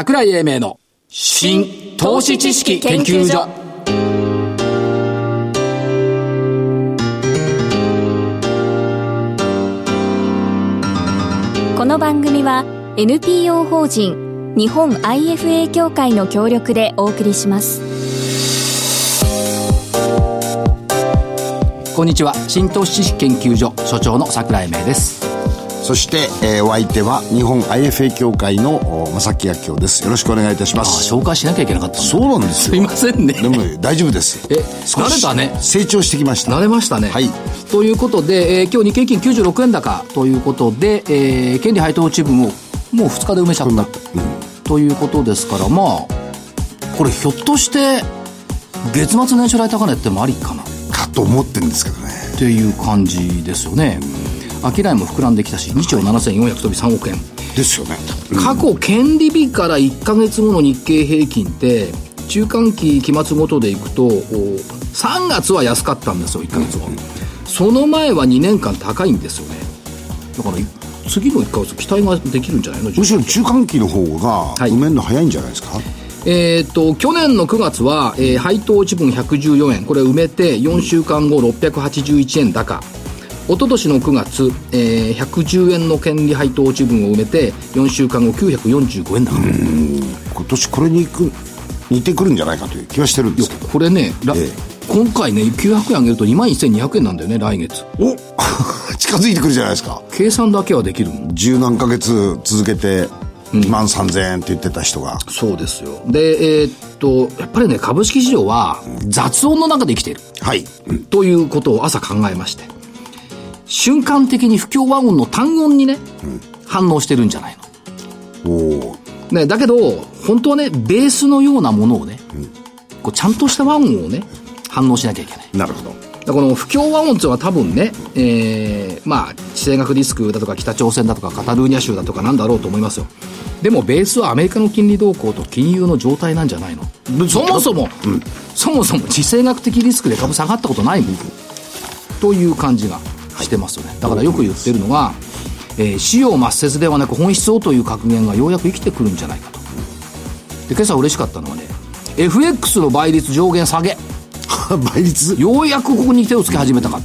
桜井英明の新投資知識研究所。この番組は NPO 法人日本 IFA 協会の協力でお送りします。こんにちは。新投資知識研究所所長の桜井英明ですそして、えーお相手は日本 IFA 協会のお正木明夫です。よろしくお願いいたしまあす。紹介しなきゃいけなかったそうなんですよ。すいませんねでも大丈夫です。え慣れたね成長してきました。慣れましたね。はい。ということで、えー今日日経平均96円高ということで、えー権利配当値分をもう2日で埋めちゃった、ということですから、まあ、これひょっとして、月末年初来高値ってもありかな？っかと思ってるんですけどね。ていう感じですよね。商いも膨らんできたし、2兆7400飛び3億円。ですよね。過去、権利日から1ヶ月後の日経平均って、中間期期末ごとでいくと、お3月は安かったんですよ、1ヶ月後。その前は2年間高いんですよね。だから、次の1ヶ月期待ができるんじゃないの？むしろ中間期の方がはい埋めるの早いんじゃないですか？えーっと、去年の9月は、えー配当値分114円。これ埋めて、4週間後681円高。一昨年の9月、えー110円の権利配当値分を埋めて、4週間後945円高。今年これに行く似てくるんじゃないかという気はしてるんですけど。これね、らえ今回ね、900円上げると21,200円なんだよね、来月。お 近づいてくるじゃないですか。計算だけはできる。十何ヶ月続けて2万3000円って言ってた人が。そうですよ。で、えーっと、やっぱりね、株式市場は雑音の中で生きている。はい。うんということを朝考えまして。瞬間的に不協和音の単音にね、反応してるんじゃないの。おーね、だけど、本当はね、ベースのようなものをね、こうちゃんとした和音をね、反応しなきゃいけない。なるほど。だこの不協和音っていうのは多分ね、えー、まあ、地政学リスクだとか北朝鮮だとかカタルーニャ州だとかなんだろうと思いますよ。でもベースはアメリカの金利動向と金融の状態なんじゃないのそもそも、そもそも地政学的リスクで株下がったことないもん。という感じがしてますよね。だからよく言ってるのが、えー、使用抹殺ではなく本質をという格言がようやく生きてくるんじゃないかと。で、今朝嬉しかったのはね、FX の倍率上限下げ。倍率？ようやくここに手をつけ始めたか。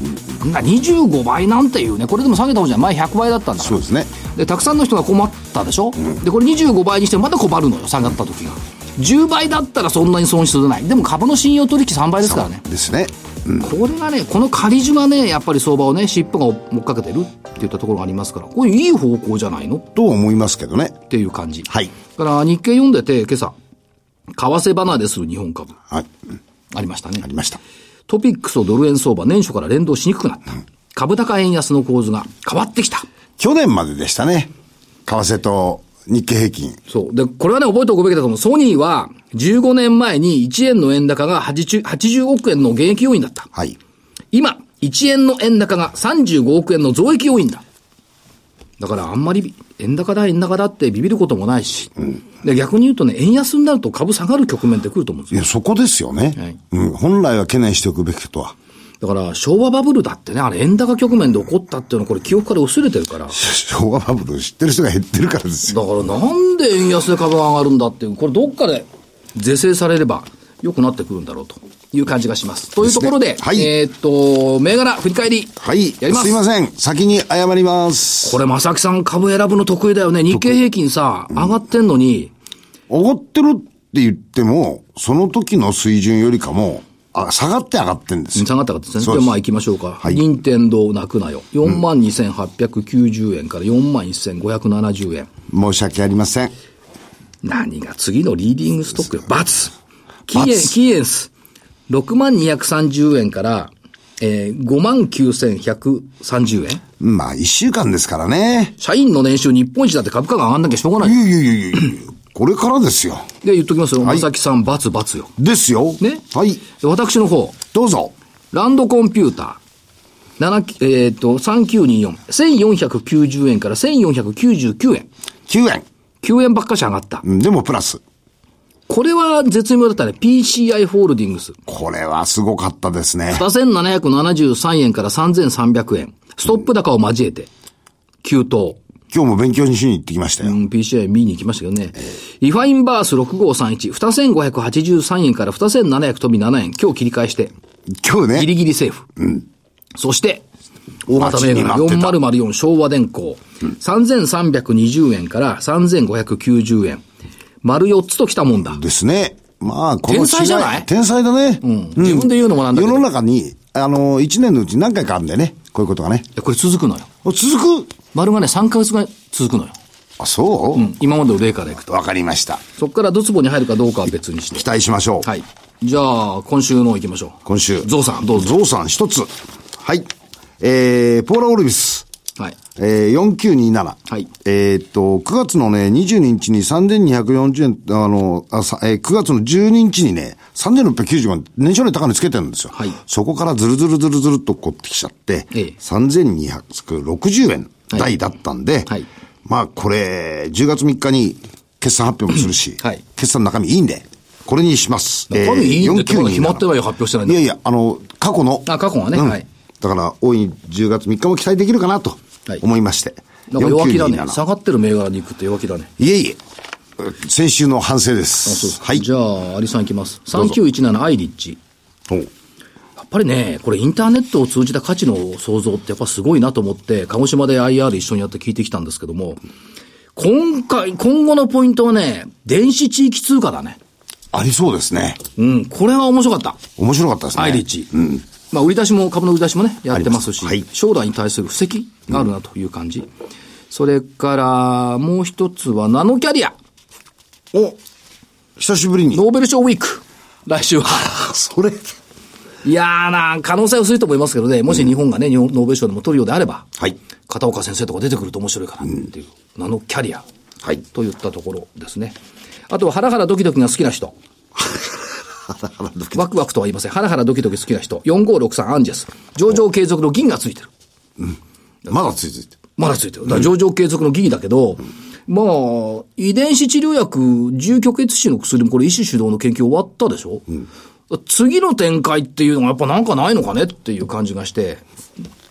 な25倍なんていうね、これでも下げた方じゃん。前100倍だったんだからそう。ですね。で、たくさんの人が困ったでしょ、で、これ25倍にしてもまだ困るのよ、下がった時が。10倍だったらそんなに損失ない。でも株の信用取引3倍ですからね。ですね。うん。これがね、この仮樹がね、やっぱり相場をね、尻尾が追っかけてるっていったところがありますから、これいい方向じゃないの？っと思いますけどね。ていう感じ。はい。だから日経読んでて、今朝、為替離れする日本株、はい。うんありましたねあ。りました。トピックスとドル円相場、年初から連動しにくくなった。株高円安の構図が変わってきた。去年まででしたね。為替と日経平均。そう。で、これはね、覚えておくべきだと思う。ソニーは、15年前に1円の円高が 80, 80億円の現役要因だった。はい。今、1円の円高が35億円の増益要因だ。だからあんまり円高だ円高だってビビることもないし、で逆に言うとね、円安になると株下がる局面ってくると思うんですよ。いや、そこですよね。はいうん。本来は懸念しておくべきことは。だから昭和バブルだってね、あれ円高局面で起こったっていうのはこれ記憶から薄れてるから。だ 昭和バブル知ってる人が減ってるからですよ。からなんで円安で株が上がるんだっていう、これどっかで是正されれば良くなってくるんだろうという感じがします。というところで、ですねはいえーっと、銘柄振り返り。はい。やりますすいません。先に謝ります。これ、正木さん株選ぶの得意だよね。日経平均さ、上がってんのに、上がってるって言っても、その時の水準よりかも、あ下がって上がってんですよ。下がったかったですね。じゃあまあ行きましょうか。はい任天堂泣くなよ。42,890円から41,570円。申し訳ありません。何が次のリーディングストックよ。バツ。キーエン、キーエンス。6230円から、えー、59,130円。まあ、一週間ですからね。社員の年収日本一だって株価が上がんなきゃしょうがないいやいやいやいやこれからですよ。で、言っときますよ。はい正木さん、バツバツよ。ですよ。ね？はい。で私の方。どうぞ。ランドコンピューター。7、えっ、と、3924。1490円から1499円。9円。9円ばっかし上がった。うんでもプラス。これは絶妙だったね。PCI ホールディングス。これはすごかったですね。2773円から3300円。ストップ高を交えて、急騰。今日も勉強にしに行ってきましたよ。うん、PCI 見に行きましたけどね。リファインバース6531、2583円から2700飛び7円。今日切り返して、今日ね。ギリギリセーフ。そして、大また銘柄勝ちになってた。4004昭和電工、3320円から3590円。丸4つときたもんだ。ですね。まあ、この違天才じゃない？天才だね。うん自分で言うのもなんだけど世の中に、あの、一年のうち何回かあるんだよね。こういうことがね。でこれ続くのよ。お続く？丸がね、3ヶ月ぐらい続くのよ。あ、そう、うん、今までの例からいくと。わかりました。そこからドツボに入るかどうかは別にして期。待しましょう。はい。じゃあ、今週の行きましょう。今週。ゾウさん、どうぞ。ゾウさん一つ。はい。えー、ポーラ・オルビス。はい。えー、4927。はいえーっと、9月のね、22日に3240円、あの、あさえー9月の12日にね、3695円、年初来高値つけてるんですよ。はいそこからずるずるずるずるっとこってきちゃって、ええ3260円台だったんで、はいまあこれ、10月3日に決算発表もするし、はい決算の中身いいんで、これにします。中身いいんでってまだ決まってないよ4927発表してないんだいやいや、あの、過去の。あ過去がねうんはいだから、大いに10月3日も期待できるかなとはい思いまして。なんか弱気だね。4927下がってる銘柄に行くって弱気だね。いえいえ、先週の反省であそうす。ですかはい。じゃあ、アリさんいきます。どうぞ3917アイリッチ。おやっぱりね、これインターネットを通じた価値の創造ってやっぱすごいなと思って、鹿児島で IR 一緒にやって聞いてきたんですけども、今回、今後のポイントはね、電子地域通貨だね。ありそうですね。うん、これは面白かった。面白かったですね。アイリッチ。うん。まあ、売り出しも、株の売り出しもね、やってますし、はい将来に対する布石があるなという感じ。それから、もう一つは、ナノキャリア。お久しぶりに。ノーベル賞ウィーク。来週は。それ。いやーな、可能性は薄いと思いますけどね、もし日本がね、日本ノーベル賞でも取るようであれば、はい。片岡先生とか出てくると面白いかなっていう、ナノキャリアはい。といったところですね。あとは、ハラハラドキドキが好きな人。ワクワクとは言いません。ハラハラドキドキ好きな人。4563アンジェス。上場継続の銀がついてる。まだついてて。まだついてる。だから上場継続の疑義だけど、まあ、遺伝子治療薬、重虚血腫の薬もこれ医師主導の研究終わったでしょ、次の展開っていうのがやっぱなんかないのかねっていう感じがして、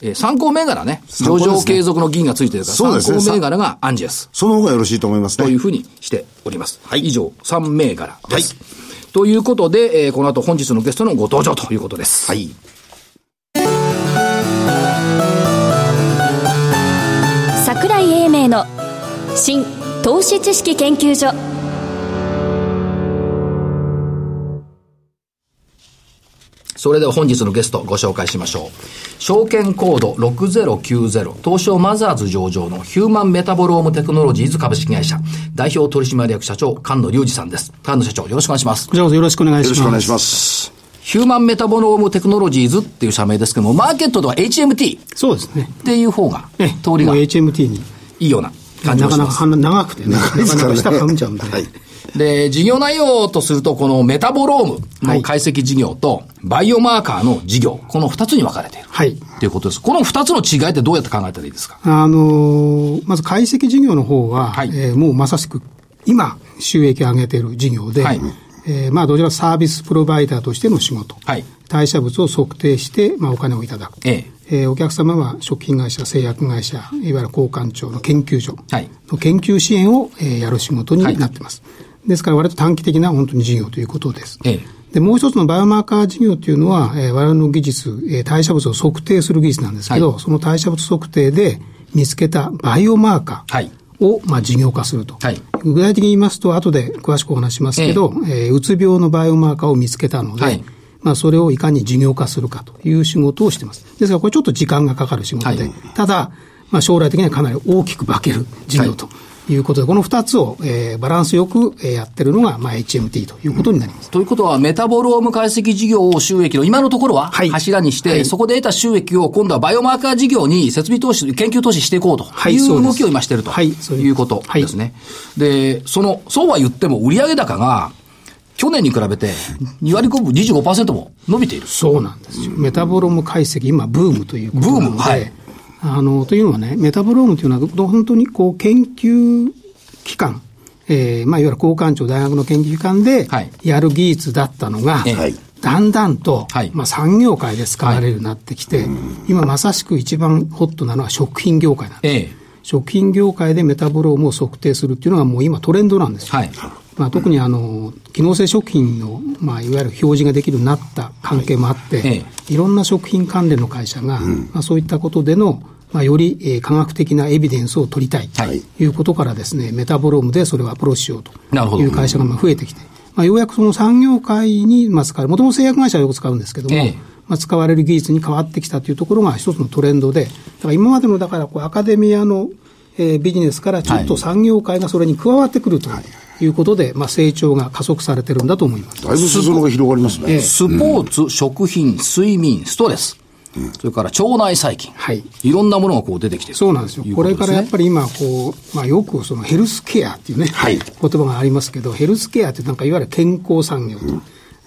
えー参考銘柄ね。上場継続の銀がついてるから、ね参考銘柄がアンジェスその方がよろしいと思いますね。というふうにしております。はい以上、3銘柄です。はいということで、えーこの後本日のゲストのご登場ということです。はい。桜井英明の新投資知識研究所それでは本日のゲストご紹介しましょう。証券コード6090東証マザーズ上場のヒューマンメタボロームテクノロジーズ株式会社代表取締役社長菅野隆二さんです。菅野社長よろしくお願いしますこ。ちらこそよろしくお願いします。よろしくお願いします。ヒューマンメタボロームテクノロジーズっていう社名ですけども、マーケットでは HMT っそうですね。ていう方がええ、通りが HMT に。いような感じなかなかがします。は長くてね、なかなか下噛んじゃうんで。はい。で、事業内容とすると、このメタボロームの解析事業と、バイオマーカーの事業、この二つに分かれている。はい。ということです。この二つの違いってどうやって考えたらいいですか？あのーまず解析事業の方は、はいえーもうまさしく今収益を上げている事業で、はいえーまあどちらかサービスプロバイダーとしての仕事、はい代謝物を測定して、まあお金をいただく。ええーお客様は食品会社、製薬会社、いわゆる交換庁の研究所はいの研究支援を、えーやる仕事になっています。ですから割と短期的な本当に事業ということです。ええ。で、もう一つのバイオマーカー事業というのは、えー我々の技術、えー代謝物を測定する技術なんですけど、はその代謝物測定で見つけたバイオマーカはい。ーを、まあ、事業化すると。はい。具体的に言いますと、後で詳しくお話ししますけど、えーうつ病のバイオマーカーを見つけたので、はい。まあ、それをいかに事業化するかという仕事をしています。ですから、これちょっと時間がかかる仕事で、はい。ただ、まあ、将来的にはかなり大きく化ける事業ということで、この二つを、えーバランスよく、えーやってるのが、まあ、HMT ということになります。ということは、メタボローム解析事業を収益の今のところははい柱にして、はいそこで得た収益を今度はバイオマーカー事業に設備投資、研究投資していこうとはいそう動きを今しているとはいいうことですね。で、その、そうは言っても売上高が去年に比べて2割5分25%も伸びている。そうなんですよ。メタボローム解析、今、ブームということなので、ブームはいあの、というのはね、メタボロームというのは、本当にこう、研究機関、えーまあ、いわゆる交換庁大学の研究機関ではい、やる技術だったのが、ええはいだんだんと、はいまあ、産業界で使われるようになってきて、今まさしく一番ホットなのは食品業界なんです。ええ。食品業界でメタボロームを測定するっていうのがもう今トレンドなんですよ。はい。まあ、特にあの機能性食品の、まあ、いわゆる表示ができるようになった関係もあって、えいろんな食品関連の会社が、まあ、そういったことでの、まあ、より、えー科学的なエビデンスを取りたい。とはい。いうことからですね、メタボロームでそれをアプローチしようという会社がまあ増えてきて、まあ、ようやくその産業界にまあ使われる、もともと製薬会社はよく使うんですけども、ええ。まあ、使われる技術に変わってきたというところが一つのトレンドで、だから今までのだからこうアカデミアの、えービジネスからちょっと産業界がそれに加わってくるということで、まあ、成長が加速されてるんだと思います。だいぶ裾野が広がりますね。スポーツ、食品、睡眠、ストレス、それから腸内細菌。はいいろんなものがこう出てきてるそうなんですよ。というこれからやっり。ぱり今、こう、まあよくそのヘルスケアっていうね、はい言葉がありますけど、ヘルスケアってなんかいわゆる健康産業と。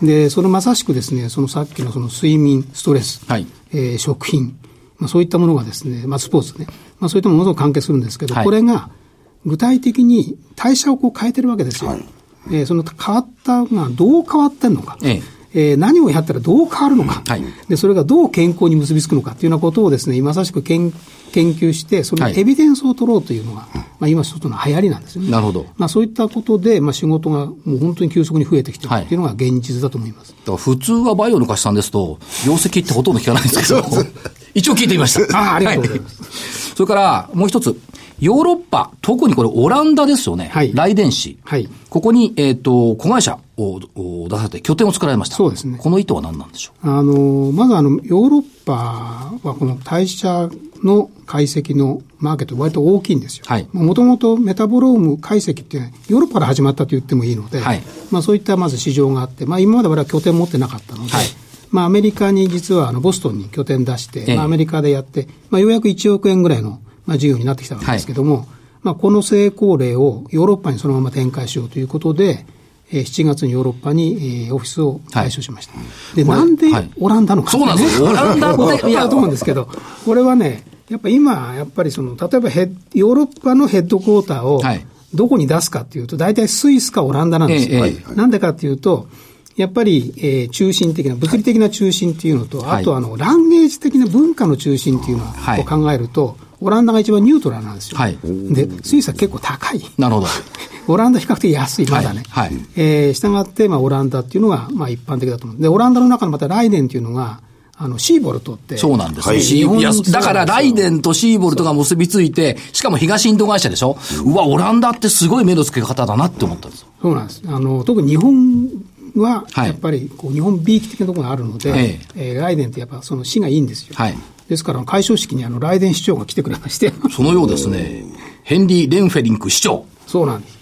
で、そのまさしくですね、そのさっきのその睡眠、ストレス、はいえー食品、まあそういったものがですね、まあスポーツね、まあそういったものと関係するんですけど、はいこれが具体的に代謝をこう変えてるわけですよ。えーその変わったがどう変わってんのか。ええ。えー何をやったらどう変わるのか、はい。で、それがどう健康に結びつくのかっていうようなことをですね、まさしく研研究して、そのはい。エビデンスを取ろうというのが、まあ今一つの流行りなんですよね。なるほど。まあそういったことで、まあ仕事がもう本当に急速に増えてきてるっていうのが現実だと思います。だから普通はバイオの貸しさんですと、業績ってほとんど聞かないんですけど、一応聞いてみました。ああありがとうございます。はそれから、もう一つ、ヨーロッパ、特にこれオランダですよね。はい来電市。はいここに、えっ、と、子会社をを出されて拠点を作られました。そうですねこの意図は何なんでしょあの、まずあの、ヨーロッパはこの代謝の解析のマーケット割と大きいんですよ。はいもともとメタボローム解析ってヨーロッパから始まったと言ってもいいので、はいまあそういったまず市場があって、まあ今まで我々は拠点持ってなかったので、はいまあアメリカに実はあのボストンに拠点出して、ええまあアメリカでやって、まあようやく1億円ぐらいの、まあ事業になってきたわけですけども、まあこの成功例をヨーロッパにそのまま展開しようということで、えー7月にヨーロッパに、えーオフィスを開所しました。で、これなんではい。オランダのかってね、そうなんですよ。オランダっていやだと思うんですけど、これはね、やっぱ今、やっぱりその、例えばヘッヨーロッパのヘッドクォーターをはい。どこに出すかっていうと、大体スイスかオランダなんですよ。えええなんでかっていうと、やっぱり、えー中心的な、物理的な中心っていうのと、はい。あとあの、ランゲージ的な文化の中心っていうのはい。を考えると、オランダが一番ニュートラルなんですよ。はいで、スイスは結構高い。なるほど。オランダ比較的安い、まだね。はいはいえー、従って、まあ、オランダっていうのが、まあ、一般的だと思う。で、オランダの中のまたライデンっていうのが、あの、シーボルトって。そうなんですよ。はいだから、ライデンとシーボルトが結びついて、しかも東インド会社でしょ、うわ、オランダってすごい目の付け方だなって思ったんですよ。そうなんです。あの、特に日本は、はいやっぱり、こう、日本びいき的なところがあるので、ええーライデンってやっぱその市がいいんですよ。はいですから、開所式にあの、ライデン市長が来てくれまして、そのようですね。ヘンリー・レンフェリンク市長。そうなんです。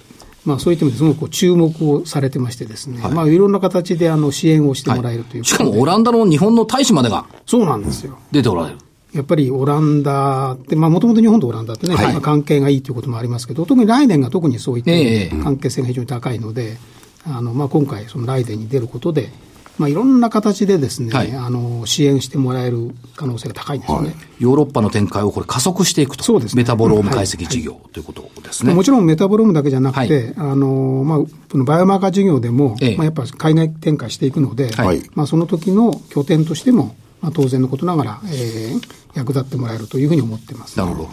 まあ、そういった意味ですごくこう注目をされてましてですね、まあ、いろんな形であの、支援をしてもらえるというしかもオランダの日本の大使までがそうなんですよ。出ておられる。やっぱりオランダって、まあもともと日本とオランダってね、はいまあ関係がいいということもありますけど、特にライデンが特にそういったええ関係性が非常に高いので、あの、まあ今回そのライデンに出ることで、まあいろんな形でですね、はいあの、支援してもらえる可能性が高いんですよね。ヨーロッパの展開をこれ加速していくと。そうですねメタボローム解析事業ということですね。もちろんメタボロームだけじゃなくて、はいあの、まあ、このバイオマーカー事業でも、ええまあやっぱ海外展開していくので、はいまあその時の拠点としても、まあ当然のことながら、えー役立ってもらえるというふうに思ってます。なるほど。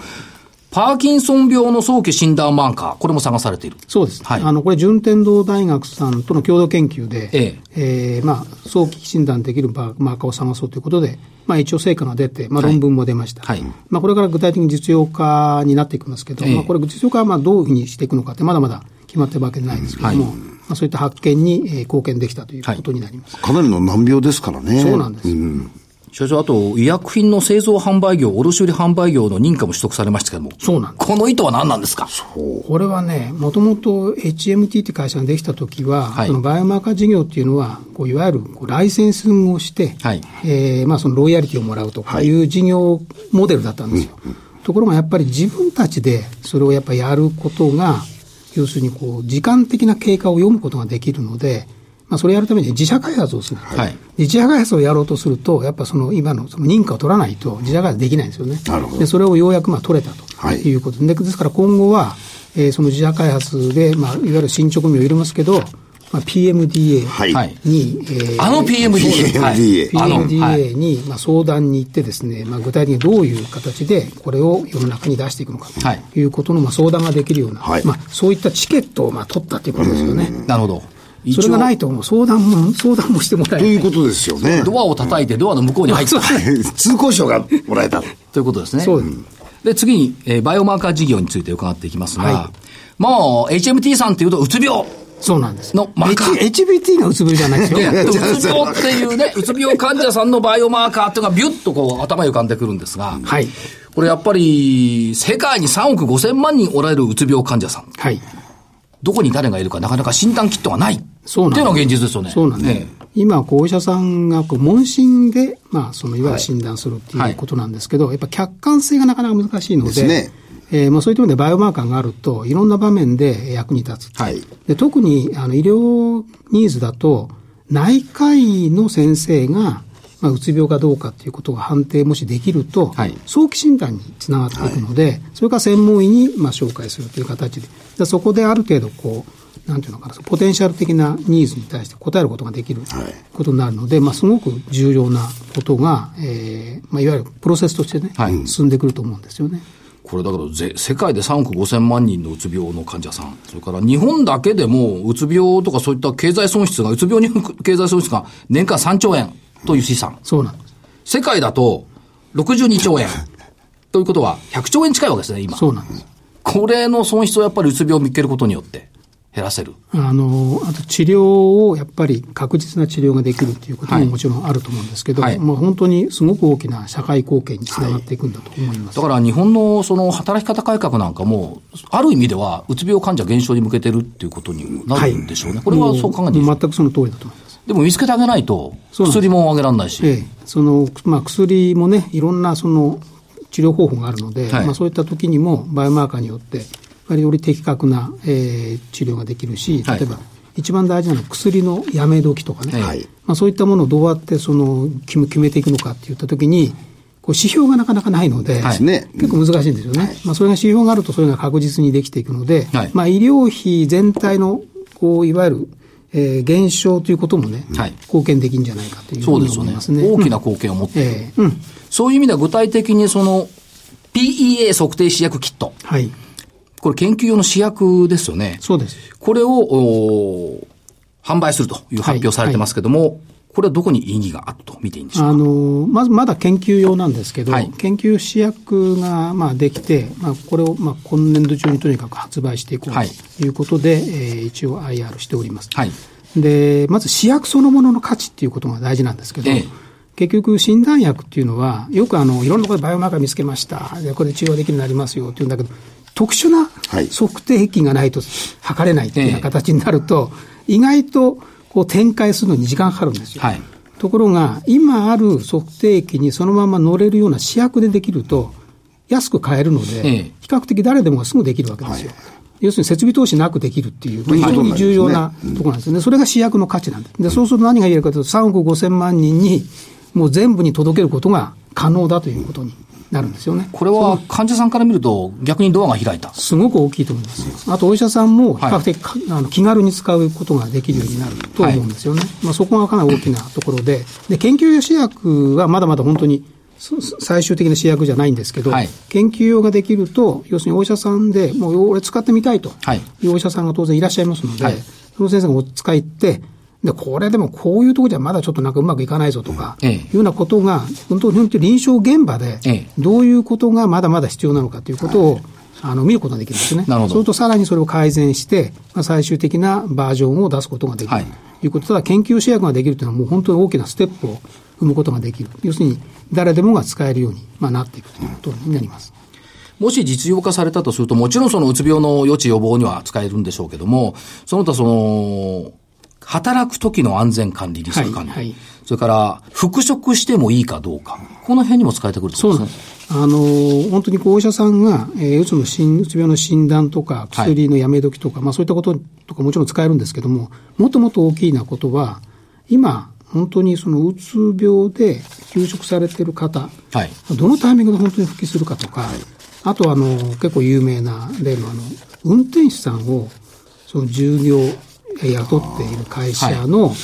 パーキンソン病の早期診断マーカー、これも探されている。そうです。はいあの、これ、順天堂大学さんとの共同研究で、ええーまあ、早期診断できるマーカーを探そうということで、まあ、一応成果が出て、まあ、はい論文も出ました。はいまあ、これから具体的に実用化になっていきますけど、ええまあ、これ、実用化はまあどういうふうにしていくのかって、まだまだ決まってるわけじゃないですけども、はいまあ、そういった発見に、えー貢献できたということになります。かなりの難病ですからね。そうなんですよ所長、あと、医薬品の製造販売業、卸売販売業の認可も取得されましたけども、そうなんです。この意図は何なんですか？これはね、もともと HMT って会社ができたときは、はい。そのバイオマーカー事業っていうのは、こういわゆるこうライセンスをして、はい。えーまあ、そのロイヤリティをもらうとかい。う事業モデルだったんですよ。ところがやっぱり自分たちでそれをやっぱやることが、要するにこう時間的な経過を読むことができるので、まあ、それやるために自社開発をする。はい。で自社開発をやろうとすると、やっぱその今のその認可を取らないと自社開発できないんですよね。なるほど。で、それをようやくまあ取れたとはい。いうこと。で、ですから今後は、えーその自社開発で、まあ、いわゆる進捗味を入れますけど、まあ、PMDA に、はいはい。えーあの PMDA。はい。PMDA に、まあ、相談に行ってですね、まあ、具体的にどういう形でこれを世の中に出していくのかはい。ということの、まあ、相談ができるような、はい。まあ、そういったチケットを、まあ、取ったということですよね。なるほど。それがないともう相談も、相談もしてもらえない。ということですよね。ドアを叩いてドアの向こうに入った。通行証がもらえた。ということですね。そうですで、次に、えーバイオマーカー事業について伺っていきますが、はまあ、HMT さんっていうと、うつ病。そうなんです。のマーカー H- HBT がうつ病じゃないですよ。でうつ病っていうね、うつ病患者さんのバイオマーカーっていうのがビュッとこう頭に浮かんでくるんですが、はい。これやっぱり、世界に3億5千万人おられるうつ病患者さん。はい。どこに誰がいるかなかなか診断キットがない。そうなんっていうのが現実ですよね。そうなんです。え今、こうお医者さんがこう問診で、まあ、そのいわゆる診断するってはいいうことなんですけど、やっぱ客観性がなかなか難しいので、ですねえーまあ、そういった意味でバイオマーカーがあると、いろんな場面で役に立つ。はいで特にあの医療ニーズだと、内科医の先生が、まあ、うつ病かどうかということが判定もしできると、はい。早期診断につながっていくので、それから専門医にまあ紹介するという形で、でそこである程度こう、なんていうのかな、ポテンシャル的なニーズに対して答えることができることになるので、まあ、すごく重要なことが、えーまあ、いわゆるプロセスとしてね、はい。進んでくると思うんですよね。これだけどぜ、世界で3億5千万人のうつ病の患者さん、それから日本だけでもうつ病とかそういった経済損失が、うつ病に経済損失が年間3兆円という試算。そうなんです。世界だと62兆円。ということは、100兆円近いわけですね、今。そうなんです。これの損失をやっぱりうつ病を見つけることによって減らせる。あの、あと治療をやっぱり確実な治療ができるということはいももちろんあると思うんですけど、はいまあ本当にすごく大きな社会貢献につながっていくんだと思います。だから日本のその働き方改革なんかも、ある意味では、うつ病患者減少に向けてるっていうことになるんでしょうね。これはそう考えていい全くその通りだと思います。でも見つけてあげないと、薬もあげられないし。ええ、その、まあ、薬もね、いろんなその治療方法があるので、はい。まあ、そういった時にもバイオマーカーによって、やはりより的確な、えー治療ができるし、はい。例えば、一番大事なのは薬のやめ時とかね、はい。まあ、そういったものをどうやってその決め決めていくのかっていった時に、こう指標がなかなかないので、はい。ね。結構難しいんですよね。まあ、それが指標があると、それが確実にできていくので、はい。まあ、医療費全体の、こう、いわゆる、えー減少ということもね、はい貢献できるんじゃないかというふそうに思いますね。大きなうん貢献を持っている。ええうん。そういう意味では具体的にその PEA 測定試薬キット。はい。これ研究用の試薬ですよね。そうです。これを販売するという発表されてますけども、これはどこに意義があると見ていいんでしょうか？あの、まずまだ研究用なんですけど、はい研究試薬が、まあ、できて、まあ、これを、まあ、今年度中にとにかく発売していこうはいということで、えー一応 IR しております。はい。で、まず試薬そのものの価値っていうことが大事なんですけど、ええ結局診断薬っていうのは、よくあの、いろんなことでバイオマーカー見つけました。で、これで治療できるようになりますよって言うんだけど、特殊なはい測定器がないと測れないっていうような形になると、意外とこう展開するのに時間かかるんですよ。はいところが、今ある測定器にそのまま乗れるような試薬でできると、安く買えるので、ええ比較的誰でもがすぐできるわけですよ。要するに設備投資なくできるっていう、はい非常に重要なところなんですよね。それが試薬の価値なんです。で、そうすると何が言えるかというと、3億5千万人に、もう全部に届けることが可能だということになるんですよね。これは患者さんから見ると逆にドアが開いた。すごく大きいと思います。あとお医者さんも比較的か、あの気軽に使うことができるようになると思うんですよね。まあ、そこがかなり大きなところで、で研究用試薬はまだまだ本当にす最終的な試薬じゃないんですけど、はい研究用ができると、要するにお医者さんで、もう俺使ってみたいとはいいうお医者さんが当然いらっしゃいますので、はいその先生がお使い行って、で、これでもこういうところじゃまだちょっとなんかうまくいかないぞとか、ええいうようなことが、本当に臨床現場でええ、どういうことがまだまだ必要なのかということを、あの見ることができるんですね。なるほどそうするとさらにそれを改善して、まあ、最終的なバージョンを出すことができる、はいということただ研究試薬ができるというのはもう本当に大きなステップを踏むことができる。要するに誰でもが使えるように、まあ、なっていくということになります。もし実用化されたとすると、もちろんそのうつ病の予知予防には使えるんでしょうけども、その他その、働く時の安全管理、リスク管理、はいはい。それから復職してもいいかどうか、この辺にも使えてくるってこそうです。す。あの、本当にこうお医者さんが、えーうつの診、うつ病の診断とか、薬のやめ時とか、まあそういったこととかもちろん使えるんですけども、もっともっと大きなことは、今、本当にそのうつ病で休職されている方、はい。どのタイミングで本当に復帰するかとか、あとあの、結構有名な例のあの、運転手さんを、その従業雇っている会社の、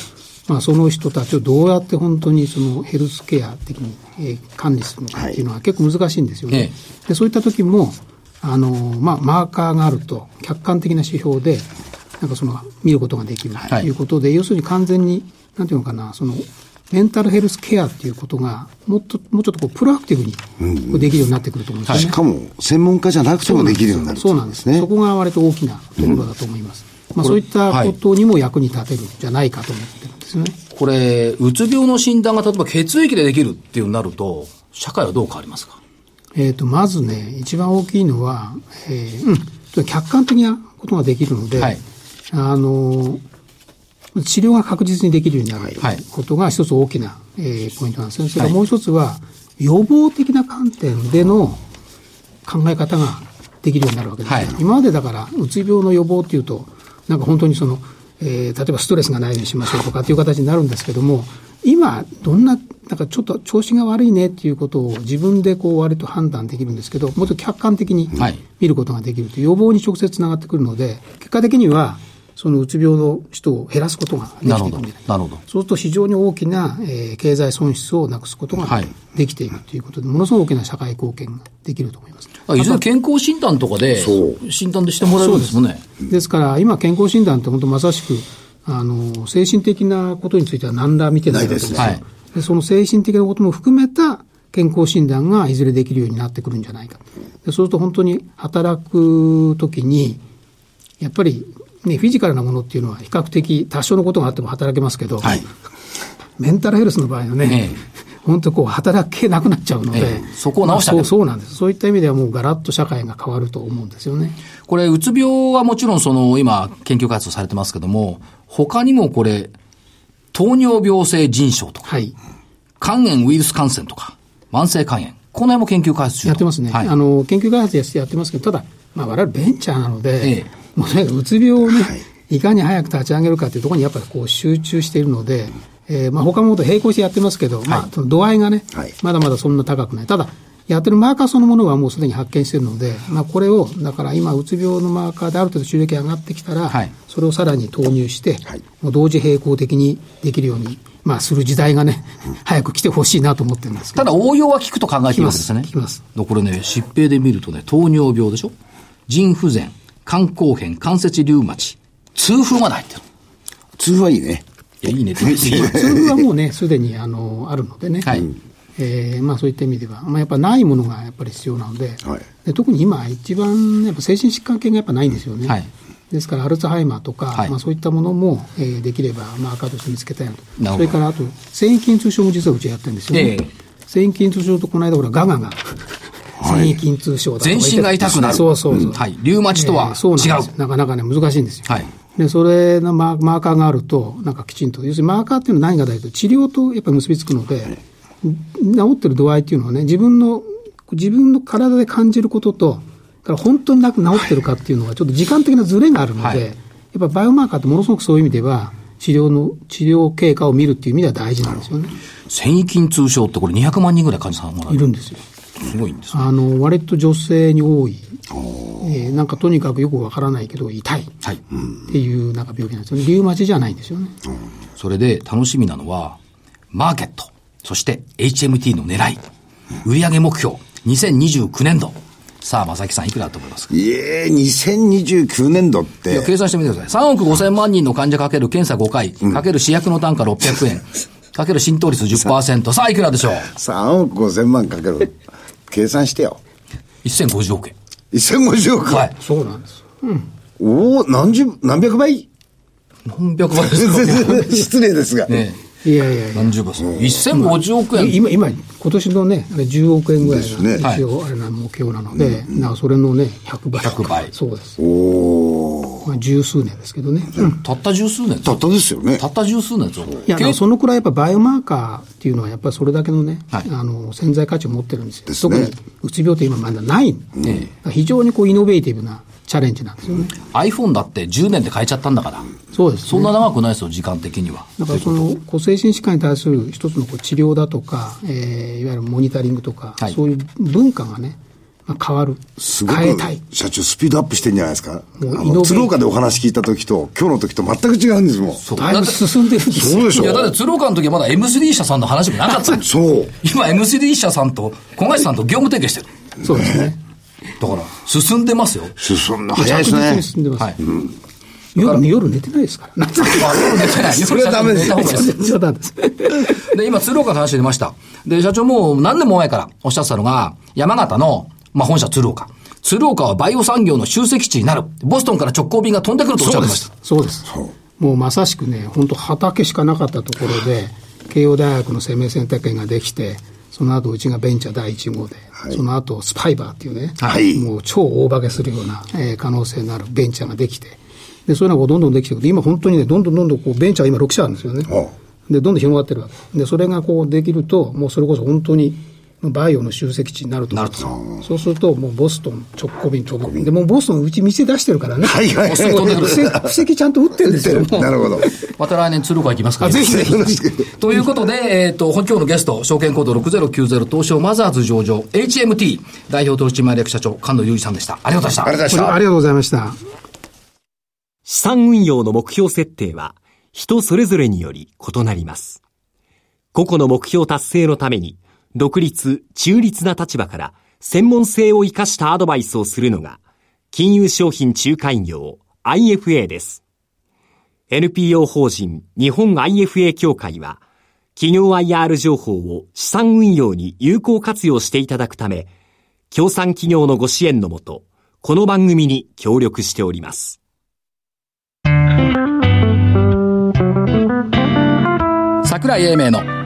まあ、その人たちをどうやって本当にそのヘルスケア的に、えー管理するのかっていうのは結構難しいんですよね。えでそういった時も、あの、まあ、マーカーがあると、客観的な指標で、なんかその、見ることができるとはいいうことで、要するに完全に、なんていうのかな、その、メンタルヘルスケアっていうことが、もっと、もうちょっとこう、プロアクティブにできるようになってくると思うんですよね。しかも、専門家じゃなくてもできるようになるそうなんですね。そこが割と大きなところだと思います。まあ、そういったことにも役に立てるんじゃないかと思ってるんですね。これ、うつ病の診断が例えば血液でできるっていうになると、社会はどう変わりますか？えっ、と、まずね、一番大きいのは、えーうん、客観的なことができるので、はい。あの、治療が確実にできるようになることが一つ大きな、えーポイントなんですね。それからもう一つは、予防的な観点での考え方ができるようになるわけですね、はい。今までだから、うつ病の予防っていうと、なんか本当にその、えー例えばストレスがないようにしましょうとかっていう形になるんですけども、今、どんな、なんかちょっと調子が悪いねっていうことを自分でこう割と判断できるんですけど、もっと客観的にはい。見ることができるという予防に直接つながってくるので、結果的には、そのうつ病の人を減らすことができていなるほどくんじゃない。なるほど。そうすると非常に大きな、えー経済損失をなくすことがはいできているということで、ものすごく大きな社会貢献ができると思います。あいずれ健康診断とかで診断でしてもらえるんですもんね。ですから、今、健康診断って本当まさしく、あの、精神的なことについては何ら見てないわけですよ。ないですでその精神的なことも含めた健康診断がいずれできるようになってくるんじゃないか。でそうすると本当に働くときに、やっぱり、ね、フィジカルなものっていうのは比較的多少のことがあっても働けますけど、はいメンタルヘルスの場合はね、ええ本当こう働けなくなっちゃうので、ええそこを直してあげるそうそうなんです。そういった意味ではもうガラッと社会が変わると思うんですよね。これ、うつ病はもちろんその、今、研究開発されてますけども、他にもこれ、糖尿病性腎症とか、はい。肝炎ウイルス感染とか、慢性肝炎。この辺も研究開発中とやってますね。はい。あの、研究開発やってますけど、ただ、まあ、我々ベンチャーなので、ええもうとにかくうつ病をね、い、かに早く立ち上げるかというところにやっぱりこう集中しているので、えーまあ他のこと並行してやってますけど、まあ、その度合いがね、はい。まだまだそんな高くない。ただ、やってるマーカーそのものはもうすでに発見しているので、まあこれを、だから今、うつ病のマーカーである程度収益が上がってきたら、はい。それをさらに投入して、はい。もう同時並行的にできるように、まあする時代がね、早く来てほしいなと思ってるんですけど。ただ応用は効くと考えているわけです。ね。効きます。これね、疾病で見るとね、糖尿病でしょ？腎不全、肝硬変、関節リウマチ、痛風まで入ってる。通はいいね。いや、いいね。って言い過ぎそれはもうね、すでにあのあるのでね、はい。えーまあ、そういった意味では、まあ、やっぱないものがやっぱり必要なので,、はい。で特に今、一番やっぱ精神疾患系がやっぱないんですよね。はい。ですから、アルツハイマーとか、はい。まあ、そういったものも、えーできればマーカーとして見つけたいなと。なるほど。それから、あと、繊維筋痛症も実はうちやってるんですよね。ええ。繊維筋痛症とこの間、ほら、ガガが、繊維筋痛症だとか全身が痛くなるそうそうそう。うんはいリウマチとはえーそうななかなかね、難しいんですよ。はいで、それのマーマーカーがあると、なんかきちんと、要するにマーカーっていうのは何が大事治療とやっぱり結びつくので、治ってる度合いっていうのはね、自分の、自分の体で感じることと、だから本当になく治ってるかっていうのは、ちょっと時間的なズレがあるので、はいやっぱバイオマーカーってものすごくそういう意味では、治療の、治療経過を見るっていう意味では大事なんですよね。繊維筋痛症ってこれ200万人ぐらい患者さん。いるんですよ。すごいんですね。あの、割と女性に多い、えーなんかとにかくよくわからないけど痛いっはい。ていうなんか病気なんですよね。リウマチじゃないんですよね。それで楽しみなのは、マーケット、そして HMT の狙い、売上目標、2029年度。さあ、正木さんいくらだと思いますか？いえ、2029年度っいてや、、計算してみてください。3億5千万人の患者かける検査5回、かける試薬の単価600円、かける浸透率10%。さあ、いくらでしょう？3億5千万かける。計算してよ。?1050 億円。1050億。はい。そうなんです。おお何十、何百倍？何百倍ですか？失礼ですが。ねいやいやいや。何十倍ですか ?1050 億円。今、今、今年のね、あれ10億円ぐらいですねが一応あれな目標なので、だからそれのね、100倍。100倍そうです。おおまあ、十数年ですけどね。うんたった十数年たったですよねた。った十数年ですよ。いや、そのくらいやっぱバイオマーカーっていうのはやっぱりそれだけのね、はいあの、潜在価値を持ってるんですよ。ですね特に、うつ病って今まだない。だから非常にこう、イノベーティブなチャレンジなんですよね。iPhone だって10年で変えちゃったんだから。そうです、ね。そんな長くないですよ、時間的には。だからそのこう精神疾患に対する一つのこう治療だとか、えーいわゆるモニタリングとか、はいそういう文化がね、まあ、変わる。すごく変えたい。社長スピードアップしてんじゃないですか。あの、鶴岡でお話聞いた時と、今日の時と全く違うんですもん。だいぶ進んでるんですよ。そうでしょ？いや、だって鶴岡の時はまだ M3 社さんの話もなかったんですそう。今 M3 社さんと小林さんと業務提携してる。そうですね。だから、進んでますよ。進んだ早いですね。進んでます。はい。夜、夜寝てないですから。夜寝てない。それはダメです です。で、今、鶴岡の話出ました。で、社長もう何年も前からおっしゃってたのが、山形の、まあ、本社鶴岡。鶴岡はバイオ産業の集積地になる。ボストンから直行便が飛んでくるとおっしゃってました。そうです。もうまさしくね、本当畑しかなかったところで、慶応大学の生命選択権ができて、その後うちがベンチャー第1号で、その後スパイバーっていうね、はいもう超大化けするような、えー可能性のあるベンチャーができて、で、そういうのがどんどんできてくる。今本当にね、どんどんどんどんこうベンチャーが今6社あるんですよね。で、どんどん広がってるわけ。で、それがこうできると、もうそれこそ本当に、バイオの集積地になると思うんですよそうすると、もうボストン直行便飛ぶ。で、もうボストンうち店出してるからね。はいはいボストン飛んでくる布石ちゃんと打ってるんですよ。なるほど。また来年鶴岡行きますから。あぜひぜひ。ということで、えっ、と、今日のゲスト、証券コード6090東証マザーズ上場、HMT 代表取締役社長、菅野裕二さんでした。ありがとうございました。ありがとうございました。ありがとうございました。資産運用の目標設定は人それぞれにより異なります。個々の目標達成のために独立、中立な立場から専門性を生かしたアドバイスをするのが金融商品仲介業 IFA です。NPO 法人日本 IFA 協会は企業 IR 情報を資産運用に有効活用していただくため、協賛企業のご支援のもと、この番組に協力しております。桜井英明の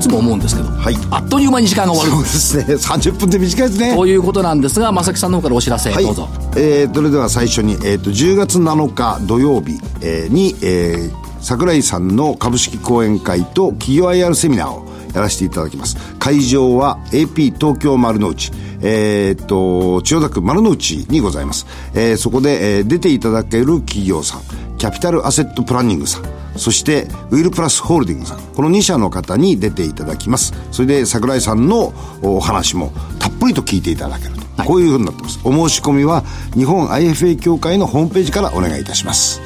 つも思うんですけど、はいあっという間に時間が終わる。そうですね。30分で短いですね。ということなんですが、正木さんの方からお知らせ、はいどうぞ。えーそれでは最初に、えー、と10月7日土曜日、えーに、えー桜井さんの株式講演会と企業 IR セミナーをやらせていただきます会場は AP 東京丸の内えーっと千代田区丸の内にございます、えーそこで、えー出ていただける企業さんキャピタルアセットプランニングさんそして、ウィルプラスホールディングさん。この2社の方に出ていただきます。それで、桜井さんのお話もたっぷりと聞いていただけると。こういうふうになってます。お申し込みは、日本 IFA 協会のホームページからお願いいたします。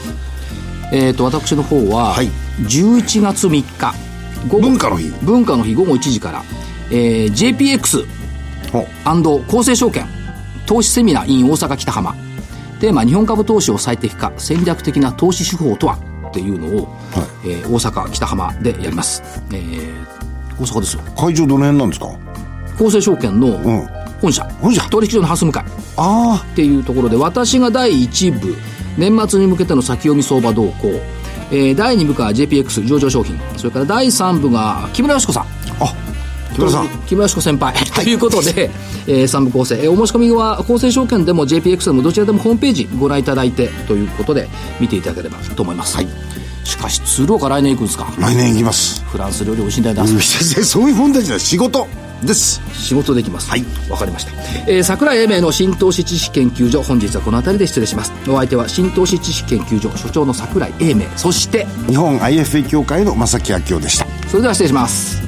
えっ、と、私の方は、はい11月3日、文化の日。文化の日午後1時から、えー JPX& お厚生証券投資セミナー in 大阪北浜。テーマ日本株投資を最適化戦略的な投資手法とは？っていうのを、えー大阪北浜でやります、えー大阪ですよ。会場どの辺なんですか？厚生証券のん。本社、本社。取引所のハス向かい。あっていうところで私が第1部年末に向けての先読み相場動向、えー第2部が JPX 上場商品。それから第3部が木村佳子さん。あ。あ、木村さん。木村佳子先輩、ということで、えー、3部構成、えーお申し込みは厚生証券でも JPX でもどちらでもホームページご覧いただいてということで見ていただければと思います、しかし鶴岡来年行くんですか？来年行きます。フランス料理美味しいんだよな、うんそういう問題じゃない。仕事です。仕事できます。はいわかりました。えー、桜井英明の新投資知識研究所、本日はこの辺りで失礼します。お相手は新投資知識研究所所長の桜井英明、そして、日本 IFA 協会の正木明夫でした。それでは失礼します。